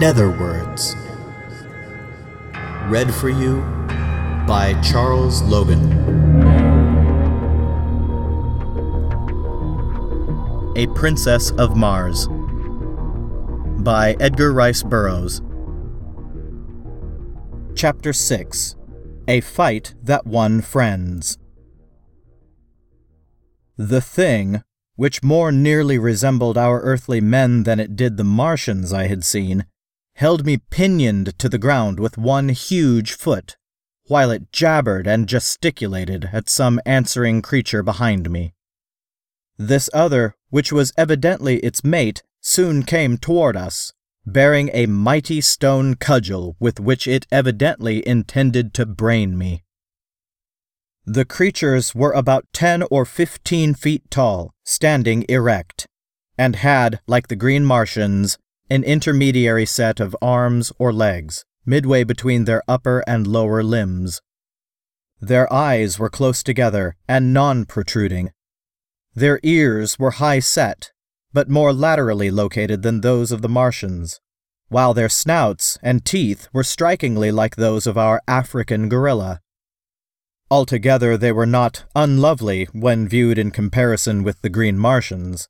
Netherwords. Read for you by Charles Logan. A Princess of Mars by Edgar Rice Burroughs. Chapter 6 A Fight That Won Friends. The thing, which more nearly resembled our earthly men than it did the Martians I had seen, held me pinioned to the ground with one huge foot, while it jabbered and gesticulated at some answering creature behind me. This other, which was evidently its mate, soon came toward us, bearing a mighty stone cudgel with which it evidently intended to brain me. The creatures were about ten or fifteen feet tall, standing erect, and had, like the green Martians, an intermediary set of arms or legs, midway between their upper and lower limbs. Their eyes were close together and non protruding. Their ears were high set, but more laterally located than those of the Martians, while their snouts and teeth were strikingly like those of our African gorilla. Altogether, they were not unlovely when viewed in comparison with the green Martians.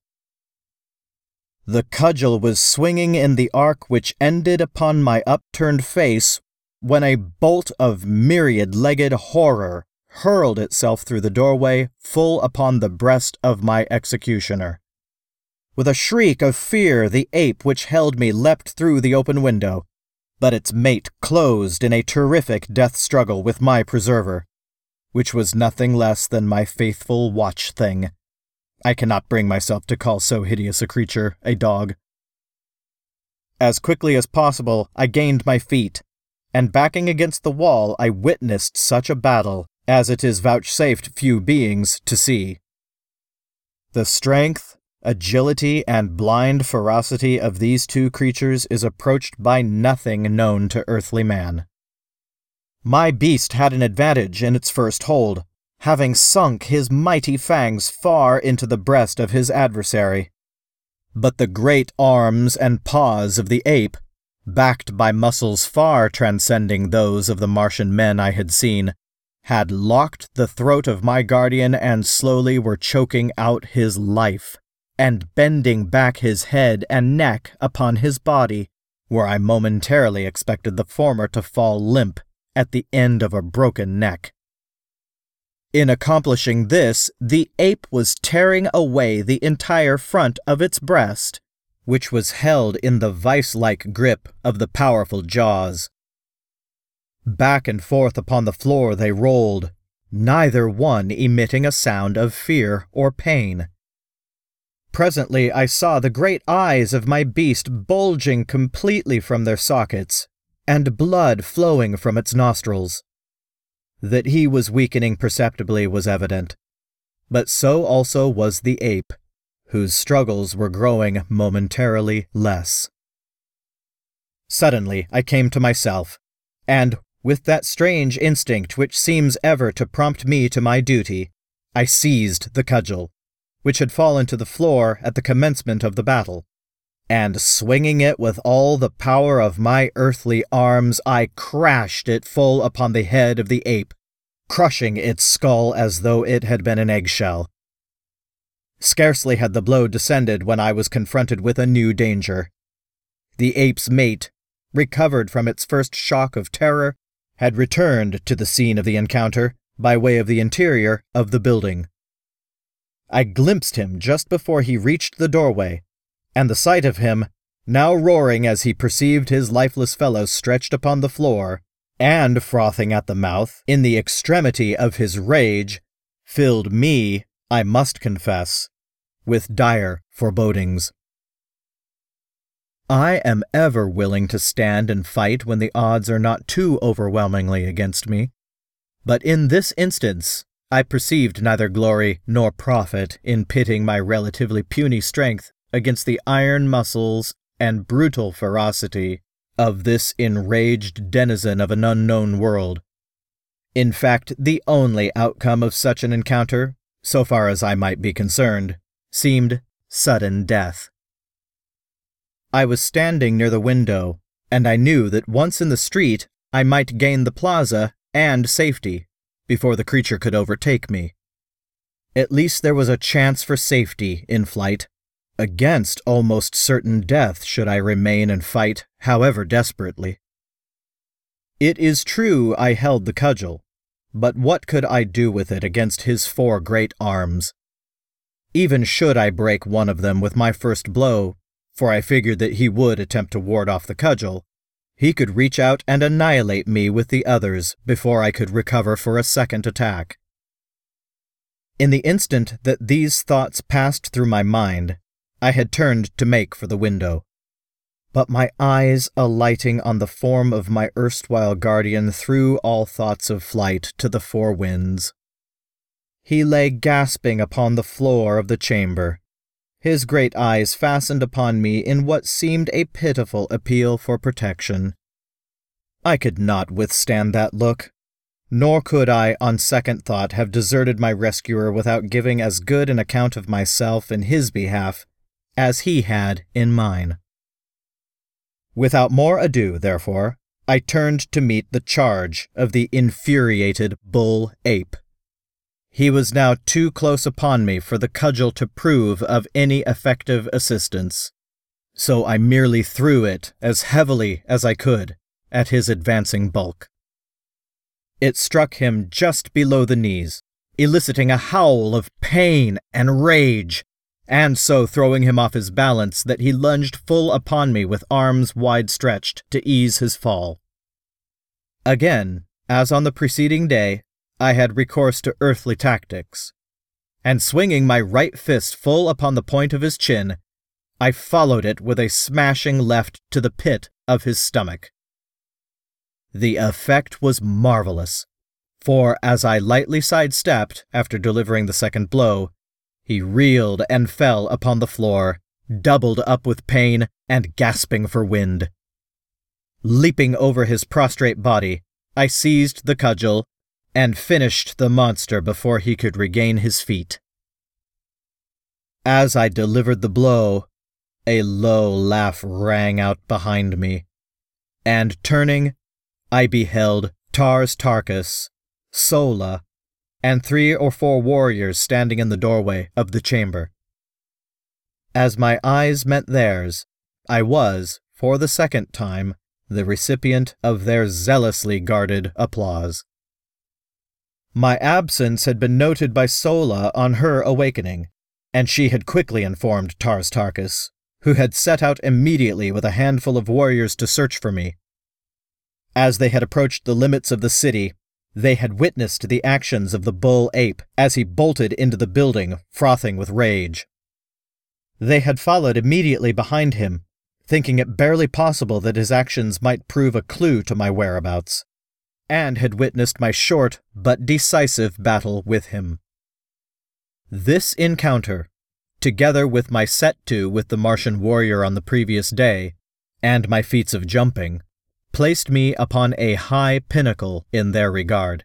The cudgel was swinging in the arc which ended upon my upturned face when a bolt of myriad legged horror hurled itself through the doorway full upon the breast of my executioner. With a shriek of fear, the ape which held me leapt through the open window, but its mate closed in a terrific death struggle with my preserver, which was nothing less than my faithful watch thing. I cannot bring myself to call so hideous a creature a dog. As quickly as possible, I gained my feet, and backing against the wall, I witnessed such a battle as it is vouchsafed few beings to see. The strength, agility, and blind ferocity of these two creatures is approached by nothing known to earthly man. My beast had an advantage in its first hold, having sunk his mighty fangs far into the breast of his adversary. But the great arms and paws of the ape, backed by muscles far transcending those of the Martian men I had seen, had locked the throat of my guardian and slowly were choking out his life, and bending back his head and neck upon his body, where I momentarily expected the former to fall limp at the end of a broken neck. In accomplishing this, the ape was tearing away the entire front of its breast, which was held in the vice like grip of the powerful jaws. Back and forth upon the floor they rolled, neither one emitting a sound of fear or pain. Presently I saw the great eyes of my beast bulging completely from their sockets, and blood flowing from its nostrils. That he was weakening perceptibly was evident, but so also was the ape, whose struggles were growing momentarily less. Suddenly I came to myself, and, with that strange instinct which seems ever to prompt me to my duty, I seized the cudgel, which had fallen to the floor at the commencement of the battle, and swinging it with all the power of my earthly arms, I crashed it full upon the head of the ape, crushing its skull as though it had been an eggshell. Scarcely had the blow descended when I was confronted with a new danger. The ape's mate, recovered from its first shock of terror, had returned to the scene of the encounter by way of the interior of the building. I glimpsed him just before he reached the doorway, and the sight of him, now roaring as he perceived his lifeless fellow stretched upon the floor, and frothing at the mouth in the extremity of his rage, filled me, I must confess, with dire forebodings. I am ever willing to stand and fight when the odds are not too overwhelmingly against me, but in this instance I perceived neither glory nor profit in pitting my relatively puny strength against the iron muscles and brutal ferocity of this enraged denizen of an unknown world. In fact, the only outcome of such an encounter, so far as I might be concerned, seemed sudden death. I was standing near the window, and I knew that once in the street I might gain the plaza and safety before the creature could overtake me. At least there was a chance for safety in flight, against almost certain death should I remain and fight, however desperately. It is true I held the cudgel, but what could I do with it against his four great arms? Even should I break one of them with my first blow, for I figured that he would attempt to ward off the cudgel, he could reach out and annihilate me with the others before I could recover for a second attack. In the instant that these thoughts passed through my mind, I had turned to make for the window. But my eyes alighting on the form of my erstwhile guardian threw all thoughts of flight to the four winds. He lay gasping upon the floor of the chamber, his great eyes fastened upon me in what seemed a pitiful appeal for protection. I could not withstand that look, nor could I, on second thought, have deserted my rescuer without giving as good an account of myself in his behalf as he had in mine. Without more ado, therefore, I turned to meet the charge of the infuriated bull ape. He was now too close upon me for the cudgel to prove of any effective assistance, so I merely threw it as heavily as I could at his advancing bulk. It struck him just below the knees, eliciting a howl of pain and rage, and so throwing him off his balance that he lunged full upon me with arms wide stretched to ease his fall. Again, as on the preceding day, I had recourse to earthly tactics, and swinging my right fist full upon the point of his chin, I followed it with a smashing left to the pit of his stomach. The effect was marvelous, for as I lightly sidestepped after delivering the second blow, he reeled and fell upon the floor, doubled up with pain and gasping for wind. Leaping over his prostrate body, I seized the cudgel and finished the monster before he could regain his feet. As I delivered the blow, a low laugh rang out behind me, and turning, I beheld Tars Tarkas, Sola, and three or four warriors standing in the doorway of the chamber. As my eyes met theirs, I was, for the second time, the recipient of their zealously guarded applause. My absence had been noted by Sola on her awakening, and she had quickly informed Tars Tarkas, who had set out immediately with a handful of warriors to search for me. As they had approached the limits of the city, they had witnessed the actions of the bull ape as he bolted into the building, frothing with rage. They had followed immediately behind him, thinking it barely possible that his actions might prove a clue to my whereabouts and had witnessed my short but decisive battle with him. This encounter, together with my set to with the Martian warrior on the previous day, and my feats of jumping, placed me upon a high pinnacle in their regard.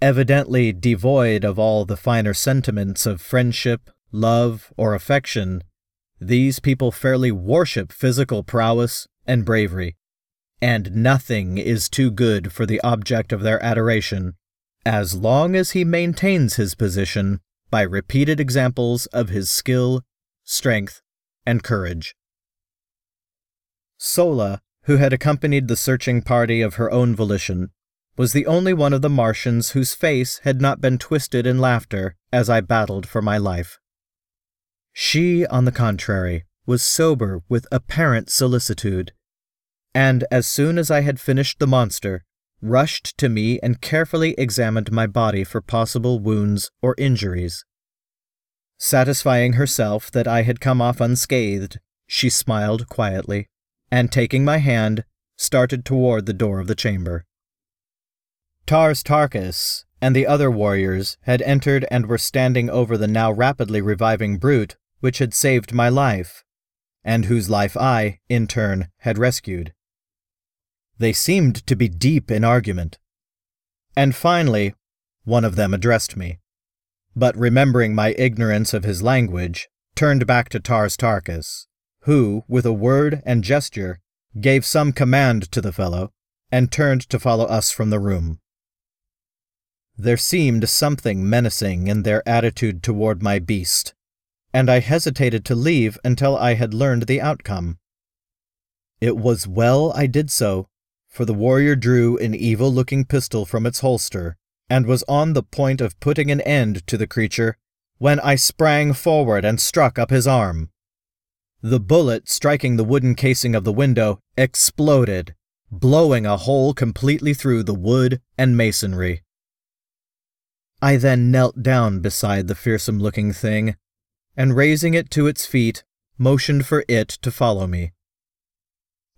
Evidently devoid of all the finer sentiments of friendship, love, or affection, these people fairly worship physical prowess and bravery and nothing is too good for the object of their adoration, as long as he maintains his position by repeated examples of his skill, strength, and courage. Sola, who had accompanied the searching party of her own volition, was the only one of the Martians whose face had not been twisted in laughter as I battled for my life. She, on the contrary, was sober with apparent solicitude and as soon as I had finished the monster, rushed to me and carefully examined my body for possible wounds or injuries. Satisfying herself that I had come off unscathed, she smiled quietly, and taking my hand, started toward the door of the chamber. Tars Tarkas and the other warriors had entered and were standing over the now rapidly reviving brute which had saved my life, and whose life I, in turn, had rescued. They seemed to be deep in argument. And finally, one of them addressed me, but remembering my ignorance of his language, turned back to Tars Tarkas, who, with a word and gesture, gave some command to the fellow, and turned to follow us from the room. There seemed something menacing in their attitude toward my beast, and I hesitated to leave until I had learned the outcome. It was well I did so, for the warrior drew an evil looking pistol from its holster and was on the point of putting an end to the creature when I sprang forward and struck up his arm. The bullet, striking the wooden casing of the window, exploded, blowing a hole completely through the wood and masonry. I then knelt down beside the fearsome looking thing, and raising it to its feet, motioned for it to follow me.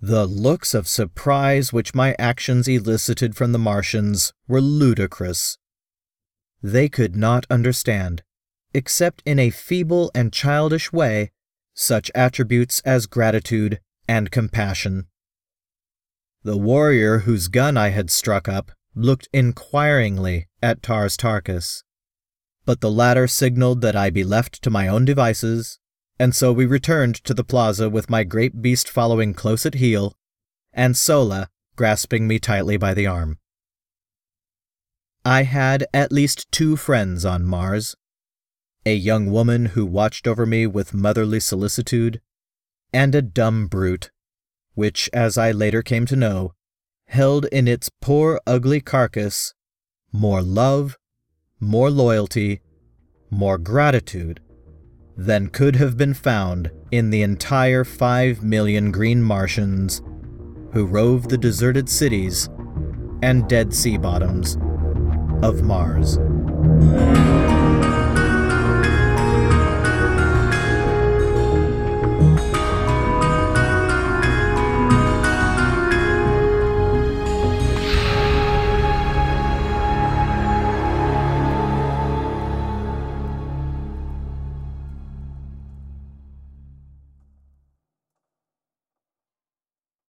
The looks of surprise which my actions elicited from the Martians were ludicrous. They could not understand, except in a feeble and childish way, such attributes as gratitude and compassion. The warrior whose gun I had struck up looked inquiringly at Tars Tarkas, but the latter signaled that I be left to my own devices and so we returned to the plaza with my great beast following close at heel, and Sola grasping me tightly by the arm. I had at least two friends on Mars a young woman who watched over me with motherly solicitude, and a dumb brute, which, as I later came to know, held in its poor ugly carcass more love, more loyalty, more gratitude than could have been found in the entire 5 million green Martians who rove the deserted cities and dead sea bottoms of Mars.